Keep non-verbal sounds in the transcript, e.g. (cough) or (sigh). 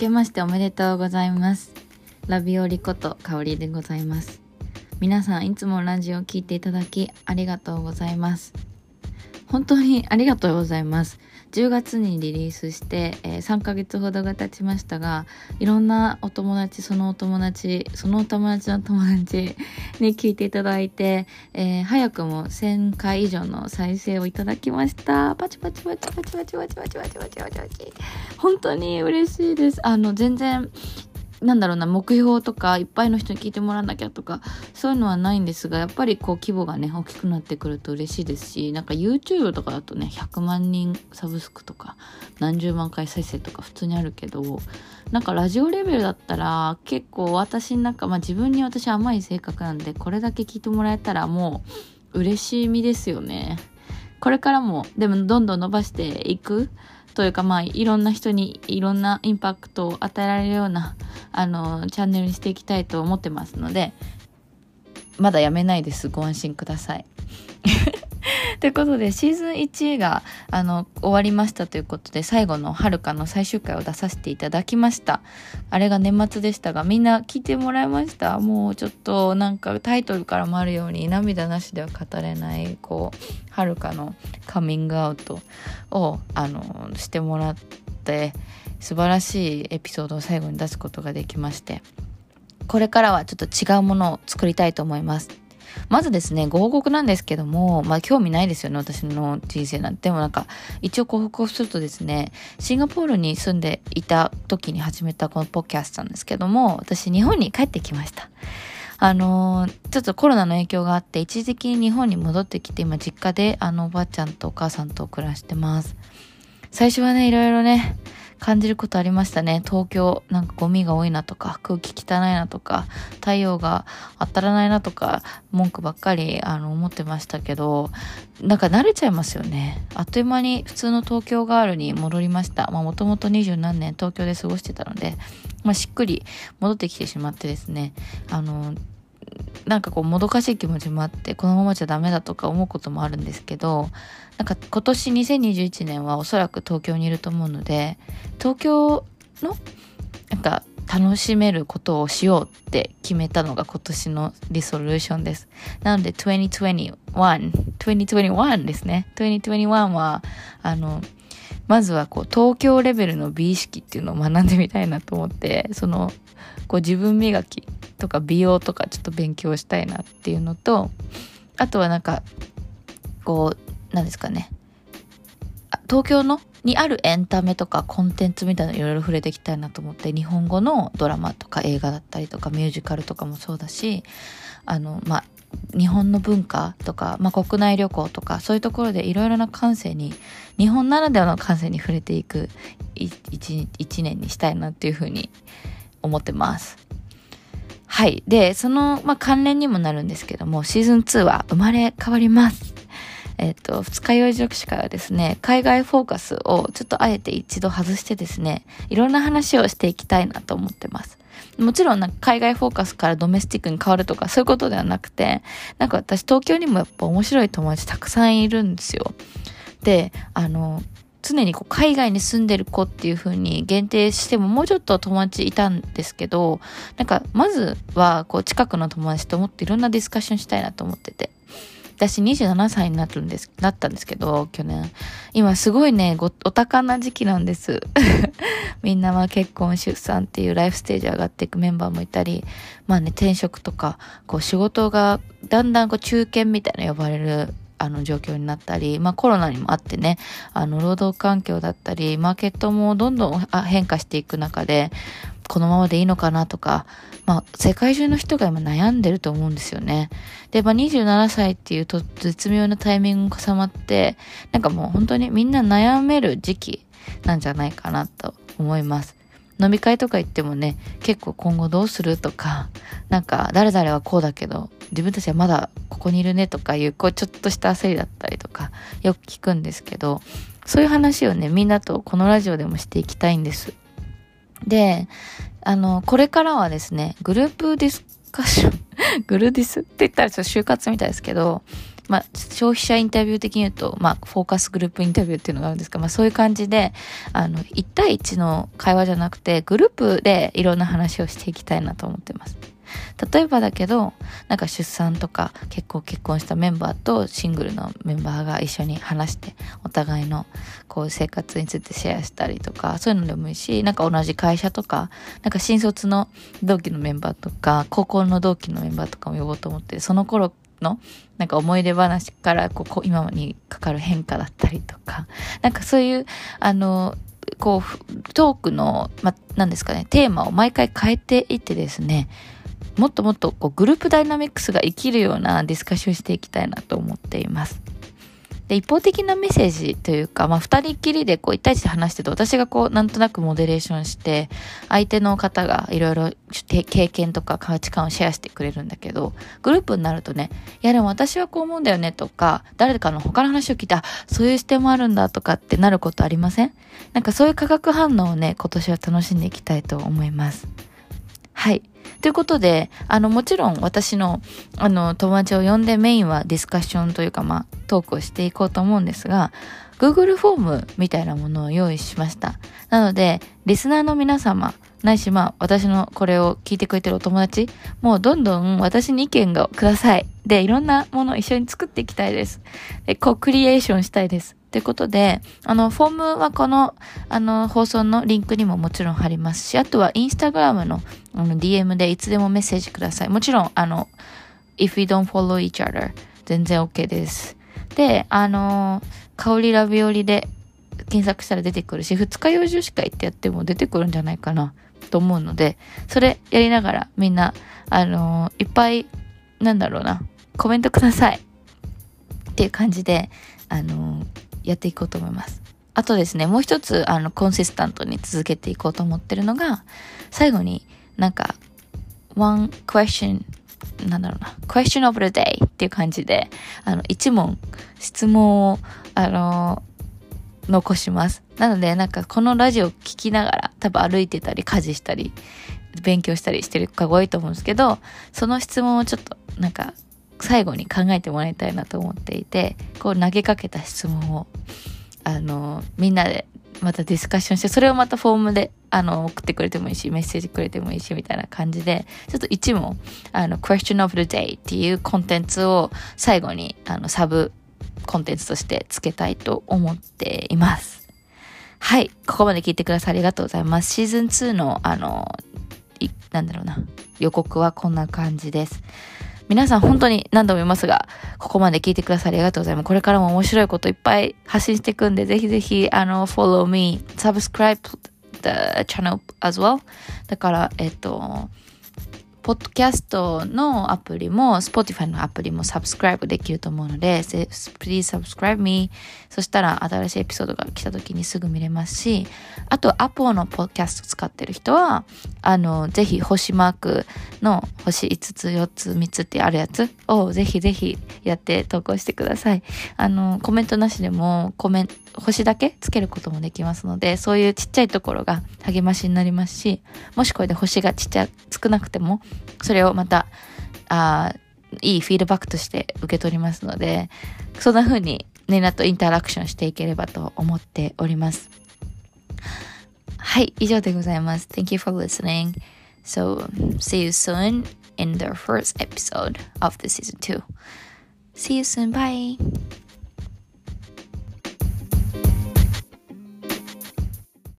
けましておめでとうございます。ラビオリこと香りでございます。皆さんいつもラジオを聞いていただきありがとうございます。本当にありがとうございます。10月にリリースして、えー3ヶ月ほどが経ちましたが、いろんなお友達、そのお友達、そのお友達の友達 (laughs) に聞いていただいて、えー早くも1000回以上の再生をいただきました。パチパチパチパチパチパチパチパチパチパチパチ。本当に嬉しいです。あの、全然、なんだろうな、目標とか、いっぱいの人に聞いてもらわなきゃとか、そういうのはないんですが、やっぱりこう規模がね、大きくなってくると嬉しいですし、なんか YouTube とかだとね、100万人サブスクとか、何十万回再生とか普通にあるけど、なんかラジオレベルだったら、結構私の中、まあ自分に私甘い性格なんで、これだけ聞いてもらえたらもう嬉しい身ですよね。これからも、でもどんどん伸ばしていくというかまあいろんな人にいろんなインパクトを与えられるようなあのチャンネルにしていきたいと思ってますのでまだやめないですご安心ください。ということでシーズン1があの終わりましたということで最後のはるかの最終回を出させていただきました。あれが年末でしたがみんな聞いてもらいました？もうちょっとなんかタイトルからもあるように涙なしでは語れないこうはるかのカミングアウトをあのしてもらって素晴らしいエピソードを最後に出すことができましてこれからはちょっと違うものを作りたいと思います。まずですね、ご報告なんですけども、まあ興味ないですよね、私の人生なんて。でもなんか、一応ご報告するとですね、シンガポールに住んでいた時に始めたこのポッキャストなんですけども、私日本に帰ってきました。あのーちょっとコロナの影響があって、一時的に日本に戻ってきて、今実家であのおばあちゃんとお母さんと暮らしてます。最初はね、いろいろね、感じることありましたね。東京、なんかゴミが多いなとか、空気汚いなとか、太陽が当たらないなとか、文句ばっかり、あの、思ってましたけど、なんか慣れちゃいますよね。あっという間に普通の東京ガールに戻りました。まあ、もともと二十何年東京で過ごしてたので、まあ、しっくり戻ってきてしまってですね、あの、なんかこうもどかしい気持ちもあってこのままじゃダメだとか思うこともあるんですけどなんか今年2021年はおそらく東京にいると思うので東京のなんか楽しめることをしようって決めたのが今年のリソリューションです。なので2021、2021ですね。2021は、あの、まずはこう東京レベルの美意識っていうのを学んでみたいなと思って、その、こう自分磨きとか美容とかちょっと勉強したいなっていうのと、あとはなんか、こう、なんですかね。東京のにあるエンタメとかコンテンツみたいなのいろいろ触れていきたいなと思って日本語のドラマとか映画だったりとかミュージカルとかもそうだしあのまあ日本の文化とか、まあ、国内旅行とかそういうところでいろいろな感性に日本ならではの感性に触れていくい一一年にしたいなっていうふうに思ってます。はい。で、その、まあ、関連にもなるんですけども、シーズン2は生まれ変わります。えっ、と、二日酔い女子会はですね、海外フォーカスをちょっとあえて一度外してですね、いろんな話をしていきたいなと思ってます。もちろんなんか海外フォーカスからドメスティックに変わるとかそういうことではなくて、なんか私東京にもやっぱ面白い友達たくさんいるんですよ。で、あの、常にこう海外に住んでる子っていう風に限定してももうちょっと友達いたんですけど、なんかまずはこう近くの友達ともっといろんなディスカッションしたいなと思ってて。私27歳になるんです、なったんですけど、去年。今すごいね、ごお高な時期なんです。(laughs) みんなは結婚、出産っていうライフステージ上がっていくメンバーもいたり、まあね、転職とか、こう仕事がだんだんこう中堅みたいな呼ばれるあの状況になったり、まあコロナにもあってね、あの労働環境だったり、マーケットもどんどん変化していく中で、このままでいいのかなとか、まあ世界中の人が今悩んでると思うんですよね。で、まあ27歳っていうと絶妙なタイミングが重なって、なんかもう本当にみんな悩める時期なんじゃないかなと思います。飲み会とか行ってもね、結構今後どうするとか、なんか誰々はこうだけど、自分たちはまだここにいるねとかいう、こうちょっとした焦りだったりとか、よく聞くんですけど、そういう話をね、みんなとこのラジオでもしていきたいんです。で、あの、これからはですね、グループディスカッション、グルディスって言ったらちょっと就活みたいですけど、まあ、消費者インタビュー的に言うと、まあ、フォーカスグループインタビューっていうのがあるんですが、まあ、そういう感じで、あの、1対1の会話じゃなくて、グループでいろんな話をしていきたいなと思ってます。例えばだけど、なんか出産とか結構結婚したメンバーとシングルのメンバーが一緒に話して、お互いのこう生活についてシェアしたりとか、そういうのでもいいし、なんか同じ会社とか、なんか新卒の同期のメンバーとか、高校の同期のメンバーとかも呼ぼうと思って、その頃のなんか思い出話からこう今にかかる変化だったりとか、なんかそういう、あの、こう、トークの、ま、なんですかね、テーマを毎回変えていってですね、もっともっとこうグループダイナミックスが生きるようなディスカッションしていきたいなと思っています。で、一方的なメッセージというか、まあ、二人きりでこう、一対一で話してて、私がこう、なんとなくモデレーションして、相手の方がいろいろ経験とか価値観をシェアしてくれるんだけど、グループになるとね、いやでも私はこう思うんだよねとか、誰かの他の話を聞いた、そういう視点もあるんだとかってなることありません？なんかそういう化学反応をね、今年は楽しんでいきたいと思います。はい。ということで、あの、もちろん私の、あの、友達を呼んでメインはディスカッションというか、まあ、トークをしていこうと思うんですが、Google フォームみたいなものを用意しました。なので、リスナーの皆様、ないしまあ、私のこれを聞いてくれてるお友達、もうどんどん私に意見がください。で、いろんなものを一緒に作っていきたいです。で、こう、クリエーションしたいです。ということで、あの、フォームはこの、あの、放送のリンクにももちろん貼りますし、あとはインスタグラムのあの DM でいつでもメッセージください。もちろん、あの、if we don't follow each other 全然 OK です。で、あの、香りラビオリで検索したら出てくるし、二日用女子会ってやっても出てくるんじゃないかなと思うので、それやりながらみんな、あの、いっぱい、なんだろうな、コメントください。っていう感じで、あの、やっていこうと思います。あとですね、もう一つ、あの、コンシスタントに続けていこうと思ってるのが、最後になんか、one question なんだろうな、question of the day っていう感じで、あの、一問、質問を、あの、残します。なので、なんかこのラジオ聞きながら、多分歩いてたり、家事したり、勉強したりしてる子が多いと思うんですけど、その質問をちょっと、なんか、最後に考えてもらいたいなと思っていて、こう投げかけた質問を、あの、みんなでまたディスカッションして、それをまたフォームで、あの、送ってくれてもいいし、メッセージくれてもいいし、みたいな感じで、ちょっと一問、あの、question of the day っていうコンテンツを最後に、あの、サブコンテンツとしてつけたいと思っています。はい。ここまで聞いてくださりありがとうございます。シーズン2の、あの、なんだろうな、予告はこんな感じです。皆さん本当に何度も言いますが、ここまで聞いてくださりありがとうございます。これからも面白いこといっぱい発信していくんで、ぜひぜひ、あの、follow me, subscribe the channel as well. だから、えっと、ポッドキャストのアプリも、Spotify のアプリもサブスクライブできると思うので、please subscribe me. そしたら新しいエピソードが来た時にすぐ見れますし、あと、アポのポッドキャスト使ってる人は、あの、ぜひ星マークの星5つ、4つ、3つってあるやつをぜひぜひやって投稿してください。あの、コメントなしでも、コメント、星だけつけることもできますので、そういうちっちゃいところが励ましになりますし、もしこれで星がちっちゃ、少なくても、それをまた、あいいフィードバックとして受け取りますので、そんな風にみんなとインタラクションしていければと思っております。はい、以上でございます。Thank you for listening. So, see you soon in the first episode of the season 2. See you soon. Bye.